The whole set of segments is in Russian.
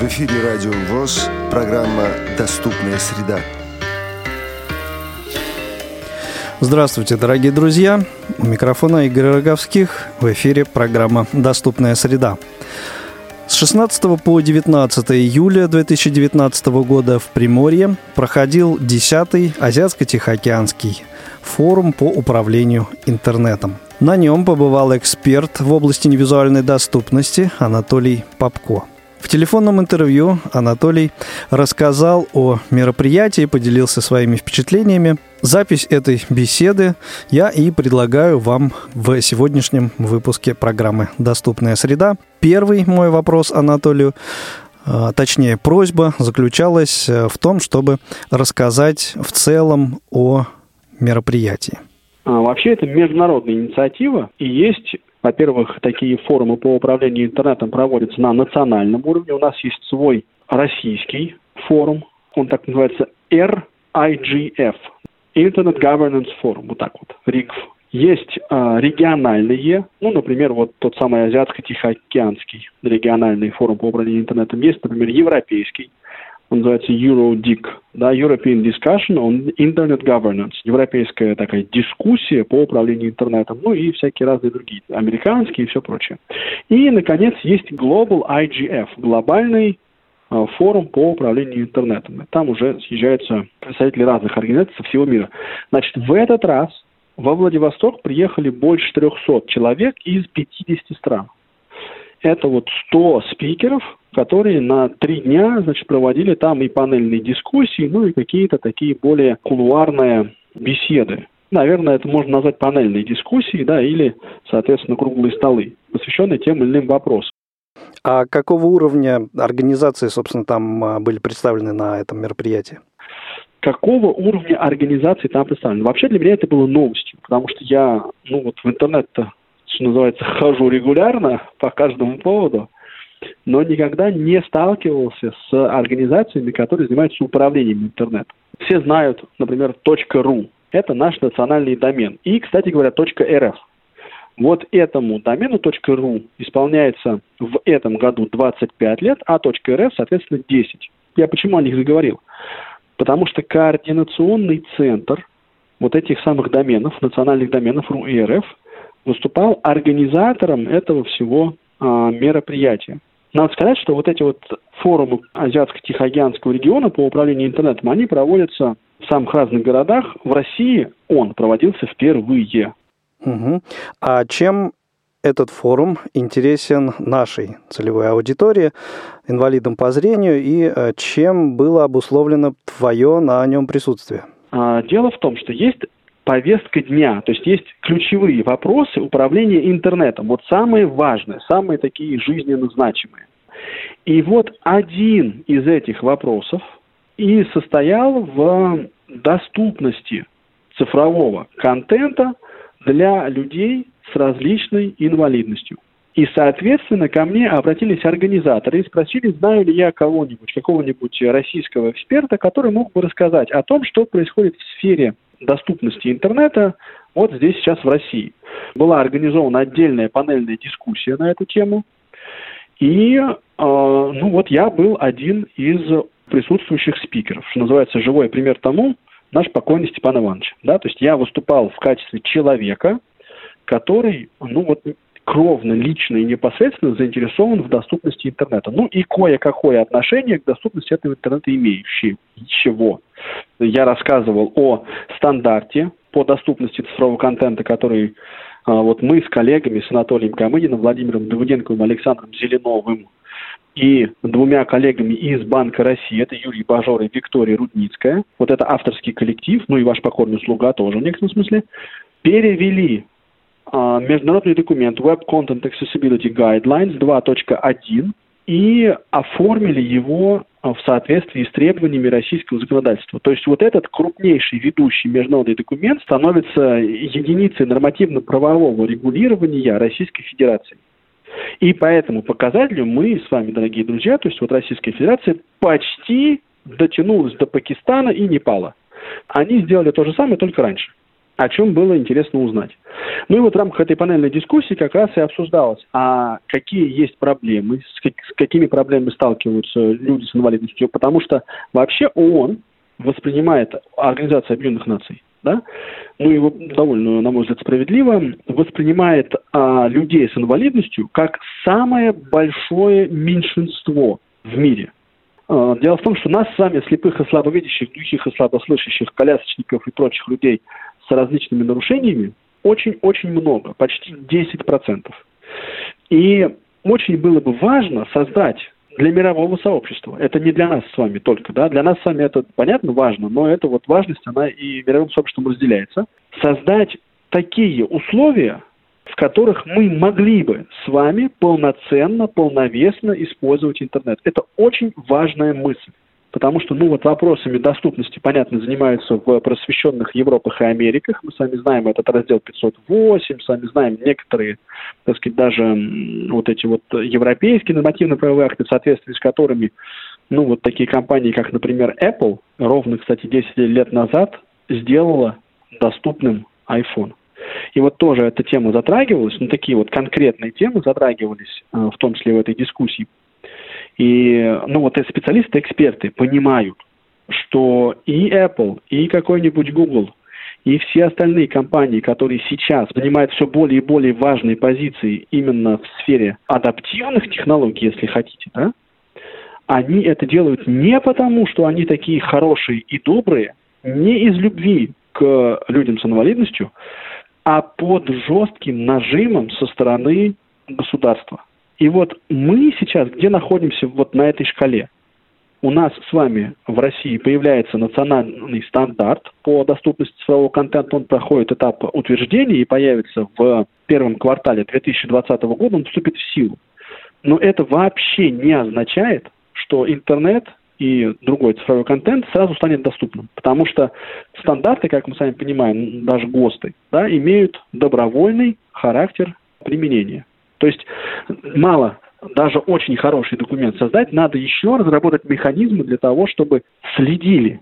В эфире Радио ВОЗ, программа «Доступная среда». Здравствуйте, дорогие друзья! У микрофона Игорь Роговских. В эфире программа «Доступная среда». С 16 по 19 июля 2019 года в Приморье проходил 10-й Азиатско-Тихоокеанский форум по управлению интернетом. На нем побывал эксперт в области невизуальной доступности Анатолий Попко. В телефонном интервью Анатолий рассказал о мероприятии, поделился своими впечатлениями. Запись этой беседы я и предлагаю вам в сегодняшнем выпуске программы «Доступная среда». Первый мой вопрос Анатолию а, точнее, просьба заключалась э, в том, чтобы рассказать в целом о мероприятии. А, вообще это международная инициатива, и есть во-первых, такие форумы по управлению интернетом проводятся на национальном уровне. У нас есть свой российский форум, он так называется RIGF, Internet Governance Forum, вот так вот, РИГФ. Есть э, региональные, ну, например, вот тот самый Азиатско-Тихоокеанский региональный форум по управлению интернетом. Есть, например, европейский, он называется EuroDIG, да, European Discussion on Internet Governance, европейская такая дискуссия по управлению интернетом, ну и всякие разные другие, американские и все прочее. И, наконец, есть Global IGF, глобальный э, форум по управлению интернетом. Там уже съезжаются представители разных организаций со всего мира. Значит, в этот раз во Владивосток приехали больше 300 человек из 50 стран. Это вот 100 спикеров, которые на три дня значит, проводили там и панельные дискуссии, ну и какие-то такие более кулуарные беседы. Наверное, это можно назвать панельные дискуссии, да, или, соответственно, круглые столы, посвященные тем или иным вопросам. А какого уровня организации, собственно, там а, были представлены на этом мероприятии? Какого уровня организации там представлены? Вообще для меня это было новостью, потому что я, ну вот в интернет-то, что называется, хожу регулярно по каждому поводу – но никогда не сталкивался с организациями, которые занимаются управлением интернетом. Все знают, например, .ru. Это наш национальный домен. И, кстати говоря, .rf. Вот этому домену .ru исполняется в этом году 25 лет, а .rf, соответственно, 10. Я почему о них заговорил? Потому что координационный центр вот этих самых доменов, национальных доменов РУ и РФ, выступал организатором этого всего а, мероприятия. Надо сказать, что вот эти вот форумы Азиатско-Тихоокеанского региона по управлению интернетом, они проводятся в самых разных городах. В России он проводился впервые. Угу. А чем этот форум интересен нашей целевой аудитории, инвалидам по зрению, и э, чем было обусловлено твое на нем присутствие? А, дело в том, что есть повестка дня, то есть есть ключевые вопросы управления интернетом, вот самые важные, самые такие жизненно значимые. И вот один из этих вопросов и состоял в доступности цифрового контента для людей с различной инвалидностью. И, соответственно, ко мне обратились организаторы и спросили, знаю ли я кого-нибудь, какого-нибудь российского эксперта, который мог бы рассказать о том, что происходит в сфере доступности интернета вот здесь сейчас в России. Была организована отдельная панельная дискуссия на эту тему. И, э, ну вот я был один из присутствующих спикеров, что называется живой пример тому, наш покойный Степан Иванович. Да? То есть я выступал в качестве человека, который, ну вот кровно, лично и непосредственно заинтересован в доступности интернета. Ну и кое-какое отношение к доступности этого интернета имеющий. Чего? Я рассказывал о стандарте по доступности цифрового контента, который а, вот мы с коллегами, с Анатолием Камыниным, Владимиром Давыденковым, Александром Зеленовым и двумя коллегами из Банка России, это Юрий Бажор и Виктория Рудницкая, вот это авторский коллектив, ну и ваш покорный слуга тоже в некотором смысле, перевели а, международный документ Web Content Accessibility Guidelines 2.1 и оформили его в соответствии с требованиями российского законодательства. То есть вот этот крупнейший ведущий международный документ становится единицей нормативно-правового регулирования Российской Федерации. И по этому показателю мы с вами, дорогие друзья, то есть вот Российская Федерация почти дотянулась до Пакистана и Непала. Они сделали то же самое, только раньше. О чем было интересно узнать. Ну и вот в рамках этой панельной дискуссии как раз и обсуждалось, а какие есть проблемы, с, как, с какими проблемами сталкиваются люди с инвалидностью, потому что вообще ООН воспринимает Организация Объединенных Наций, да, ну его довольно, на мой взгляд, справедливо, воспринимает а, людей с инвалидностью как самое большое меньшинство в мире. А, дело в том, что нас с вами, слепых и слабовидящих, глухих и слабослышащих, колясочников и прочих людей с различными нарушениями, очень-очень много, почти 10%. И очень было бы важно создать для мирового сообщества. Это не для нас с вами только, да, для нас с вами это, понятно, важно, но эта вот важность, она и мировым сообществом разделяется. Создать такие условия, в которых мы могли бы с вами полноценно, полновесно использовать интернет. Это очень важная мысль. Потому что, ну, вот вопросами доступности, понятно, занимаются в просвещенных Европах и Америках. Мы сами знаем этот раздел 508, сами знаем некоторые, так сказать, даже вот эти вот европейские нормативно-правовые акты, в соответствии с которыми, ну, вот такие компании, как, например, Apple, ровно, кстати, 10 лет назад сделала доступным iPhone. И вот тоже эта тема затрагивалась, ну, такие вот конкретные темы затрагивались, э, в том числе в этой дискуссии. И, ну, вот эти специалисты, эксперты понимают, что и Apple, и какой-нибудь Google, и все остальные компании, которые сейчас занимают все более и более важные позиции именно в сфере адаптивных технологий, если хотите, да, они это делают не потому, что они такие хорошие и добрые, не из любви к людям с инвалидностью, а под жестким нажимом со стороны государства. И вот мы сейчас где находимся вот на этой шкале? У нас с вами в России появляется национальный стандарт по доступности цифрового контента. Он проходит этап утверждения и появится в первом квартале 2020 года. Он вступит в силу. Но это вообще не означает, что интернет и другой цифровой контент сразу станет доступным. Потому что стандарты, как мы сами понимаем, даже ГОСТы, да, имеют добровольный характер применения. То есть мало даже очень хороший документ создать, надо еще разработать механизмы для того, чтобы следили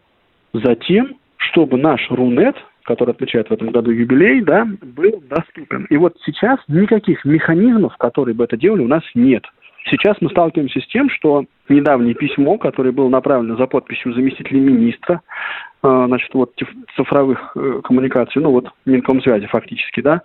за тем, чтобы наш Рунет, который отмечает в этом году юбилей, да, был доступен. И вот сейчас никаких механизмов, которые бы это делали, у нас нет. Сейчас мы сталкиваемся с тем, что недавнее письмо, которое было направлено за подписью заместителя министра, э, значит, вот цифровых э, коммуникаций, ну вот Минкомсвязи фактически, да,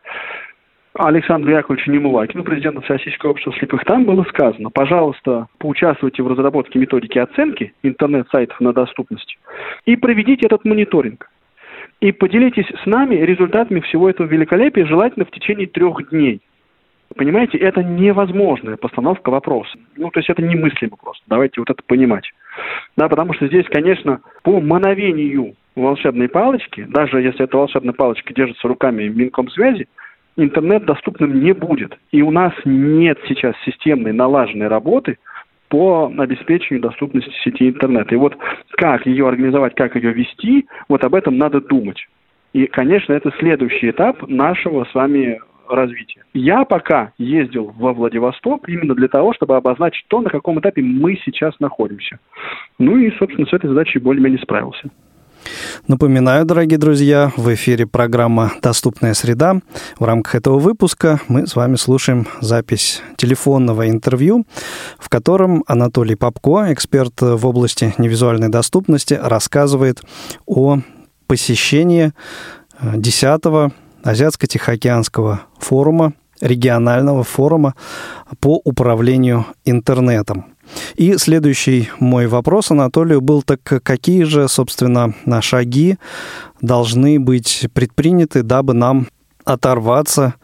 Александру Яковлевичу Немулакину, президенту Всероссийского общества слепых, там было сказано, пожалуйста, поучаствуйте в разработке методики оценки интернет-сайтов на доступность и проведите этот мониторинг. И поделитесь с нами результатами всего этого великолепия, желательно в течение трех дней. Понимаете, это невозможная постановка вопроса. Ну, то есть это немыслимо просто. Давайте вот это понимать. Да, потому что здесь, конечно, по мановению волшебной палочки, даже если эта волшебная палочка держится руками Минкомсвязи, интернет доступным не будет. И у нас нет сейчас системной налаженной работы по обеспечению доступности сети интернет. И вот как ее организовать, как ее вести, вот об этом надо думать. И, конечно, это следующий этап нашего с вами развития. Я пока ездил во Владивосток именно для того, чтобы обозначить то, на каком этапе мы сейчас находимся. Ну и, собственно, с этой задачей более-менее справился. Напоминаю, дорогие друзья, в эфире программа «Доступная среда». В рамках этого выпуска мы с вами слушаем запись телефонного интервью, в котором Анатолий Попко, эксперт в области невизуальной доступности, рассказывает о посещении 10-го Азиатско-Тихоокеанского форума, регионального форума по управлению интернетом. И следующий мой вопрос Анатолию был, так какие же, собственно, шаги должны быть предприняты, дабы нам оторваться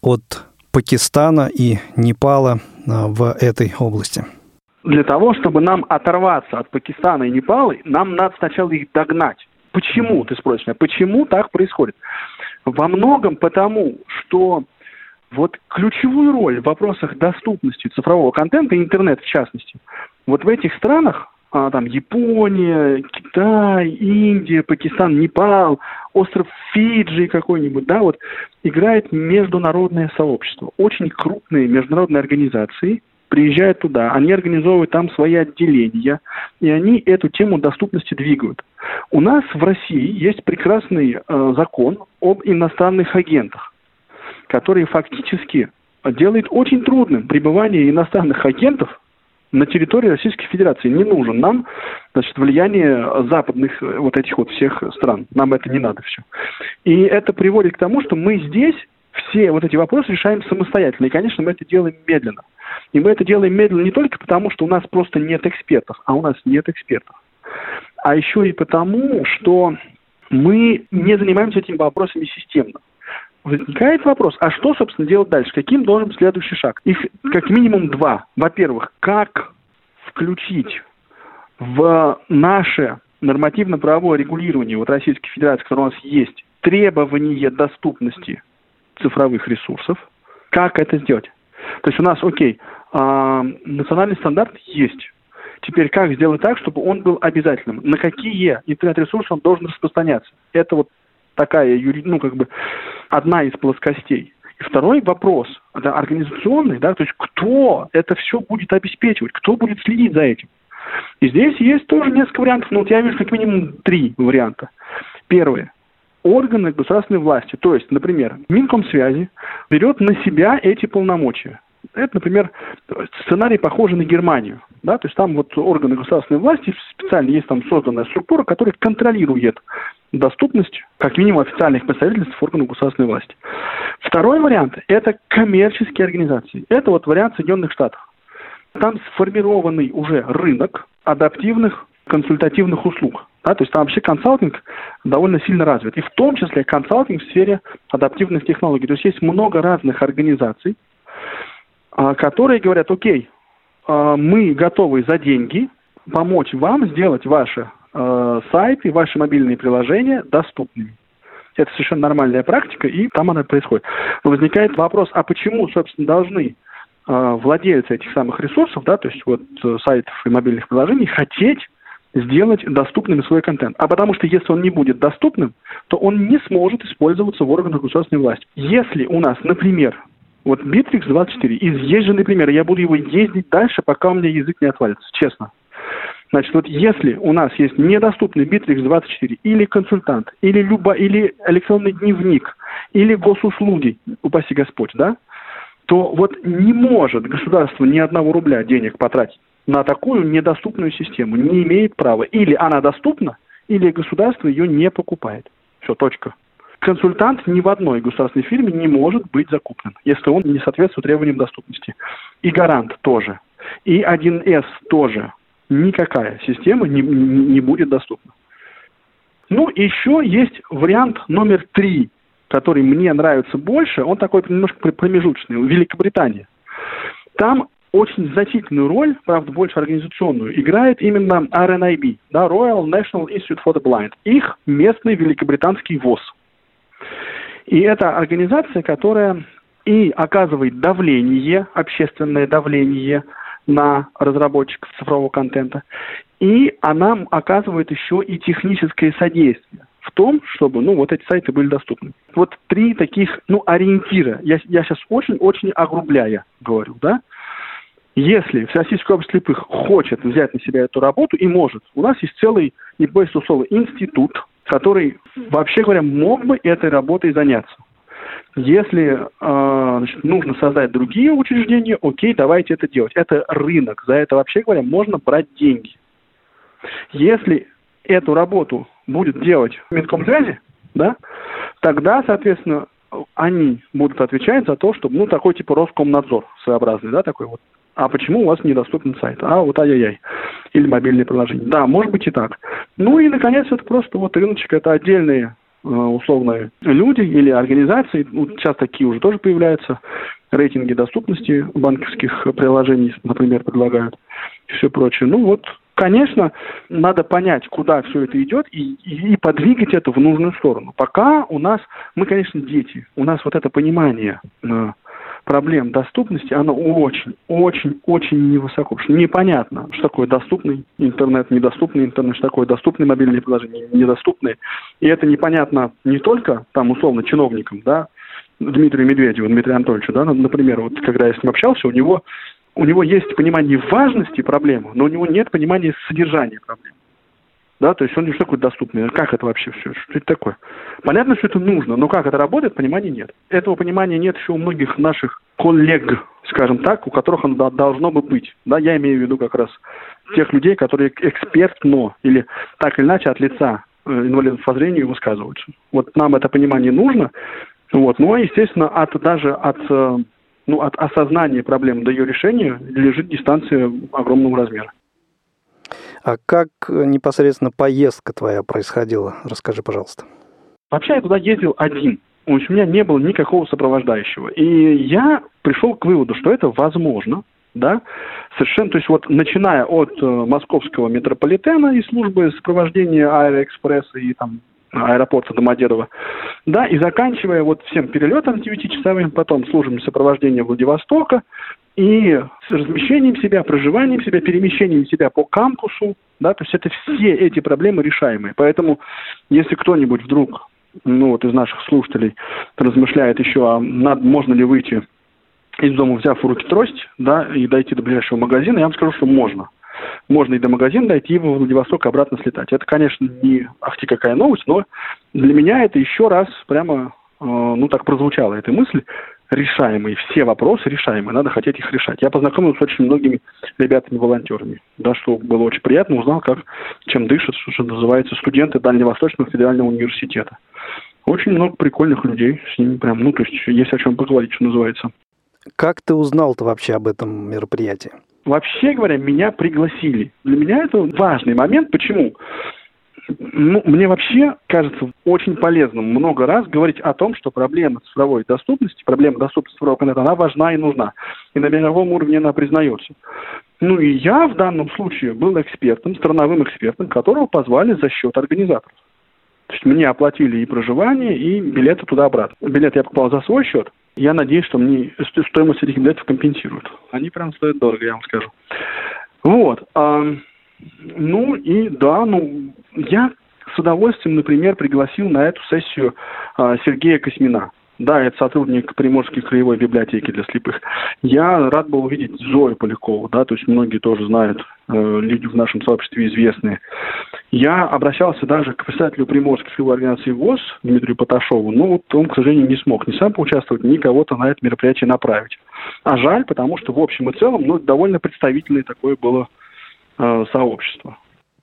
от Пакистана и Непала а, в этой области? Для того, чтобы нам оторваться от Пакистана и Непала, нам надо сначала их догнать. Почему, ты спросишь меня, почему так происходит? Во многом потому, что вот ключевую роль в вопросах доступности цифрового контента, интернет в частности, вот в этих странах, а, там Япония, Китай, Индия, Пакистан, Непал, остров Фиджи какой-нибудь, да, вот играет международное сообщество. Очень крупные международные организации, приезжают туда, они организовывают там свои отделения, и они эту тему доступности двигают. У нас в России есть прекрасный э, закон об иностранных агентах, который фактически делает очень трудным пребывание иностранных агентов на территории Российской Федерации. Не нужен нам значит, влияние западных э, вот этих вот всех стран. Нам это не надо все. И это приводит к тому, что мы здесь все вот эти вопросы решаем самостоятельно. И, конечно, мы это делаем медленно. И мы это делаем медленно не только потому, что у нас просто нет экспертов, а у нас нет экспертов. А еще и потому, что мы не занимаемся этими вопросами системно возникает вопрос, а что, собственно, делать дальше? Каким должен быть следующий шаг? Их как минимум два. Во-первых, как включить в наше нормативно-правовое регулирование вот Российской Федерации, которое у нас есть, требование доступности цифровых ресурсов. Как это сделать? То есть у нас, окей, э, национальный стандарт есть. Теперь как сделать так, чтобы он был обязательным? На какие интернет-ресурсы он должен распространяться? Это вот такая, ну, как бы, одна из плоскостей. И второй вопрос, это организационный, да, то есть кто это все будет обеспечивать, кто будет следить за этим. И здесь есть тоже несколько вариантов, но вот я вижу как минимум три варианта. Первое. Органы государственной власти, то есть, например, Минкомсвязи берет на себя эти полномочия. Это, например, сценарий похожий на Германию. Да? То есть там вот органы государственной власти, специально есть там созданная структура, которая контролирует доступность, как минимум, официальных представительств органов государственной власти. Второй вариант – это коммерческие организации. Это вот вариант Соединенных Штатов. Там сформированный уже рынок адаптивных консультативных услуг. Да, то есть там вообще консалтинг довольно сильно развит. И в том числе консалтинг в сфере адаптивных технологий. То есть есть много разных организаций, а, которые говорят, окей, мы готовы за деньги помочь вам сделать ваши а, сайты, ваши мобильные приложения доступными. Это совершенно нормальная практика, и там она происходит. Но возникает вопрос, а почему, собственно, должны владельцы этих самых ресурсов, да, то есть вот э, сайтов и мобильных приложений, хотеть сделать доступным свой контент. А потому что если он не будет доступным, то он не сможет использоваться в органах государственной власти. Если у нас, например, вот Bittrex 24, изъезженный пример. Я буду его ездить дальше, пока у меня язык не отвалится, честно. Значит, вот если у нас есть недоступный Bittrex 24 или консультант, или, любо, или электронный дневник, или госуслуги, упаси Господь, да, то вот не может государство ни одного рубля денег потратить на такую недоступную систему. Не имеет права. Или она доступна, или государство ее не покупает. Все, точка консультант ни в одной государственной фирме не может быть закуплен, если он не соответствует требованиям доступности. И гарант тоже. И 1С тоже. Никакая система не, не будет доступна. Ну, еще есть вариант номер три, который мне нравится больше. Он такой немножко промежуточный. Великобритания. Там очень значительную роль, правда, больше организационную, играет именно RNIB, да, Royal National Institute for the Blind. Их местный великобританский ВОЗ – и это организация, которая и оказывает давление, общественное давление на разработчиков цифрового контента, и она оказывает еще и техническое содействие в том, чтобы, ну, вот эти сайты были доступны. Вот три таких, ну, ориентира. Я, я сейчас очень-очень огрубляя говорю, да. Если Всероссийская область слепых хочет взять на себя эту работу и может, у нас есть целый, не боюсь слова, институт, который, вообще говоря, мог бы этой работой заняться. Если э, значит, нужно создать другие учреждения, окей, давайте это делать. Это рынок, за это, вообще говоря, можно брать деньги. Если эту работу будет делать Минкомсвязи, да, тогда, соответственно, они будут отвечать за то, чтобы, ну, такой типа Роскомнадзор своеобразный, да, такой вот а почему у вас недоступен сайт? А вот ай-яй-яй. Или мобильное приложение. Да, может быть и так. Ну и, наконец, это просто вот рыночек, это отдельные э, условные люди или организации, сейчас такие уже тоже появляются, рейтинги доступности банковских приложений, например, предлагают, и все прочее. Ну вот, конечно, надо понять, куда все это идет, и, и, и подвигать это в нужную сторону. Пока у нас, мы, конечно, дети, у нас вот это понимание э, проблем доступности, оно очень, очень, очень невысоко. Потому что непонятно, что такое доступный интернет, недоступный интернет, что такое доступные мобильные приложения, недоступные. И это непонятно не только, там, условно, чиновникам, да, Дмитрию Медведеву, Дмитрию Анатольевичу, да, например, вот когда я с ним общался, у него у него есть понимание важности проблемы, но у него нет понимания содержания проблемы. Да, то есть он не что такое доступный. Как это вообще все? Что это такое? Понятно, что это нужно, но как это работает, понимания нет. Этого понимания нет еще у многих наших коллег, скажем так, у которых оно должно бы быть. Да, я имею в виду как раз тех людей, которые экспертно или так или иначе от лица э, инвалидов по зрению высказываются. Вот нам это понимание нужно, вот, но, естественно, от, даже от, э, ну, от осознания проблемы до ее решения лежит дистанция огромного размера. А как непосредственно поездка твоя происходила? Расскажи, пожалуйста. Вообще я туда ездил один. У меня не было никакого сопровождающего. И я пришел к выводу, что это возможно, да, совершенно, то есть вот начиная от э, московского метрополитена и службы сопровождения Аэроэкспресса и там аэропорта Домодедово, да, и заканчивая вот всем перелетом 9-часовым, потом службами сопровождения Владивостока, и с размещением себя, проживанием себя, перемещением себя по кампусу, да, то есть это все эти проблемы решаемые. Поэтому, если кто-нибудь вдруг, ну вот из наших слушателей размышляет еще, а над, можно ли выйти из дома, взяв в руки трость, да, и дойти до ближайшего магазина, я вам скажу, что можно. Можно и до магазина дойти, и в Владивосток обратно слетать. Это, конечно, не ахти какая новость, но для меня это еще раз прямо, э, ну, так прозвучала эта мысль, решаемые, все вопросы решаемые, надо хотеть их решать. Я познакомился с очень многими ребятами-волонтерами, да, что было очень приятно, узнал, как, чем дышат, что называется, студенты Дальневосточного федерального университета. Очень много прикольных людей, с ними прям, ну, то есть есть о чем поговорить, что называется. Как ты узнал-то вообще об этом мероприятии? Вообще говоря, меня пригласили. Для меня это важный момент. Почему? ну, мне вообще кажется очень полезным много раз говорить о том, что проблема цифровой доступности, проблема доступности цифрового контента, она важна и нужна. И на мировом уровне она признается. Ну и я в данном случае был экспертом, страновым экспертом, которого позвали за счет организаторов. То есть мне оплатили и проживание, и билеты туда-обратно. Билет я покупал за свой счет. Я надеюсь, что мне стоимость этих билетов компенсируют. Они прям стоят дорого, я вам скажу. Вот. Ну и да, ну я с удовольствием, например, пригласил на эту сессию э, Сергея Космина. Да, это сотрудник Приморской краевой библиотеки для слепых. Я рад был увидеть Зою Полякову, да, то есть многие тоже знают, э, люди в нашем сообществе известные. Я обращался даже к представителю Приморской краевой организации ВОЗ Дмитрию Поташову, но вот он, к сожалению, не смог ни сам поучаствовать, ни кого-то на это мероприятие направить. А жаль, потому что в общем и целом, ну, довольно представительное такое было Э, сообщества.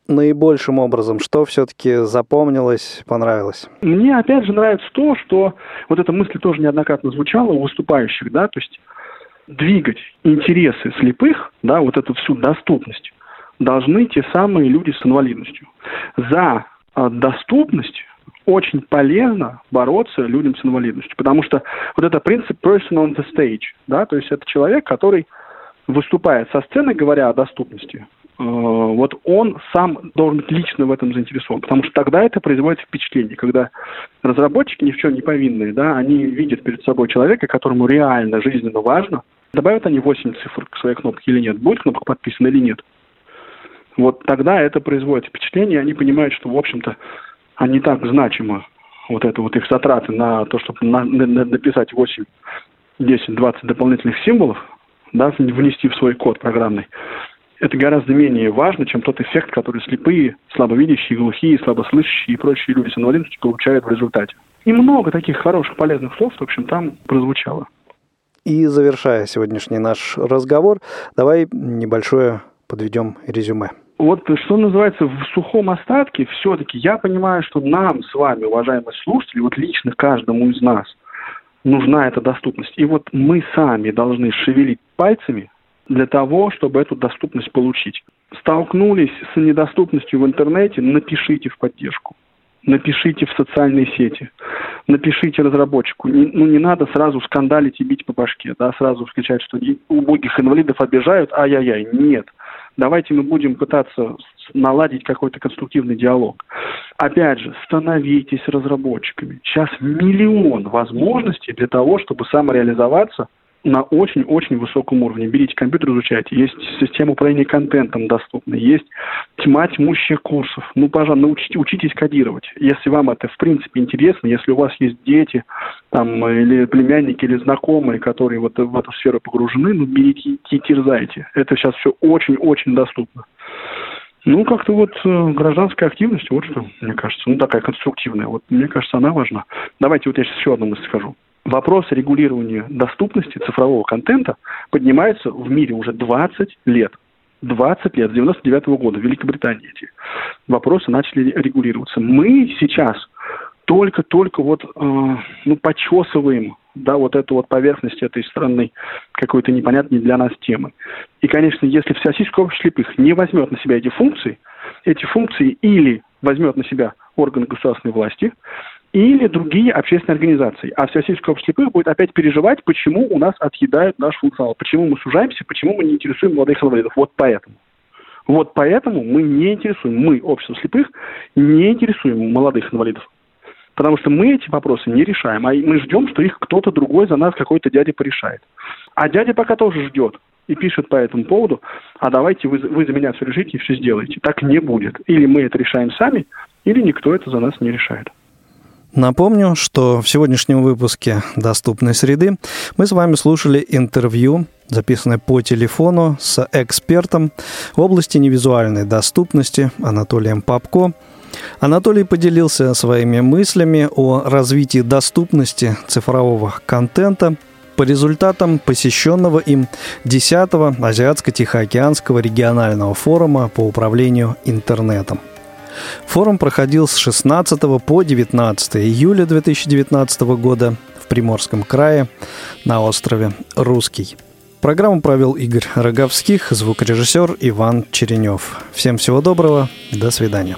Наибольшим образом, что все-таки запомнилось, понравилось? Мне опять же нравится то, что вот эта мысль тоже неоднократно звучала у выступающих, да, то есть двигать интересы слепых, да, вот эту всю доступность, должны те самые люди с инвалидностью. За э, доступность очень полезно бороться людям с инвалидностью, потому что вот это принцип person on the stage, да, то есть это человек, который выступает со сцены, говоря о доступности, вот он сам должен быть лично в этом заинтересован, потому что тогда это производит впечатление, когда разработчики ни в чем не повинные, да, они видят перед собой человека, которому реально жизненно важно, добавят они 8 цифр к своей кнопке или нет, будет кнопка подписана или нет. Вот тогда это производит впечатление, и они понимают, что, в общем-то, они так значимы, вот это вот их затраты на то, чтобы на, на, написать 8, 10, 20 дополнительных символов, да, внести в свой код программный, это гораздо менее важно, чем тот эффект, который слепые, слабовидящие, глухие, слабослышащие и прочие люди с инвалидностью получают в результате. И много таких хороших, полезных слов, в общем, там прозвучало. И завершая сегодняшний наш разговор, давай небольшое подведем резюме. Вот что называется в сухом остатке, все-таки я понимаю, что нам с вами, уважаемые слушатели, вот лично каждому из нас нужна эта доступность. И вот мы сами должны шевелить пальцами, для того, чтобы эту доступность получить. Столкнулись с недоступностью в интернете, напишите в поддержку. Напишите в социальные сети, напишите разработчику. Не, ну, не надо сразу скандалить и бить по башке, да, сразу кричать, что убогих инвалидов обижают, ай-яй-яй. Нет. Давайте мы будем пытаться наладить какой-то конструктивный диалог. Опять же, становитесь разработчиками. Сейчас миллион возможностей для того, чтобы самореализоваться на очень-очень высоком уровне. Берите компьютер, изучайте. Есть система управления контентом доступна, есть тьма тьмущих курсов. Ну, пожалуйста, научите, учитесь кодировать. Если вам это, в принципе, интересно, если у вас есть дети, там, или племянники, или знакомые, которые вот в эту сферу погружены, ну, берите и терзайте. Это сейчас все очень-очень доступно. Ну, как-то вот э, гражданская активность, вот что, мне кажется, ну, такая конструктивная. Вот, мне кажется, она важна. Давайте вот я сейчас еще одну мысль скажу вопрос регулирования доступности цифрового контента поднимается в мире уже 20 лет. 20 лет, с 99 -го года в Великобритании эти вопросы начали регулироваться. Мы сейчас только-только вот, э, ну, почесываем, да, вот эту вот поверхность этой странной какой-то непонятной для нас темы. И, конечно, если Всероссийское общество слепых не возьмет на себя эти функции, эти функции или возьмет на себя органы государственной власти, или другие общественные организации. А Всероссийское общество слепых будет опять переживать, почему у нас отъедают наш функционал, почему мы сужаемся, почему мы не интересуем молодых инвалидов. Вот поэтому. Вот поэтому мы не интересуем, мы, общество слепых, не интересуем молодых инвалидов. Потому что мы эти вопросы не решаем, а мы ждем, что их кто-то другой за нас, какой-то дядя порешает. А дядя пока тоже ждет и пишет по этому поводу, а давайте вы, вы за меня все решите и все сделаете. Так не будет. Или мы это решаем сами, или никто это за нас не решает. Напомню, что в сегодняшнем выпуске «Доступной среды» мы с вами слушали интервью, записанное по телефону с экспертом в области невизуальной доступности Анатолием Попко. Анатолий поделился своими мыслями о развитии доступности цифрового контента по результатам посещенного им 10-го Азиатско-Тихоокеанского регионального форума по управлению интернетом – Форум проходил с 16 по 19 июля 2019 года в Приморском крае на острове Русский. Программу провел Игорь Роговских, звукорежиссер Иван Черенев. Всем всего доброго, до свидания.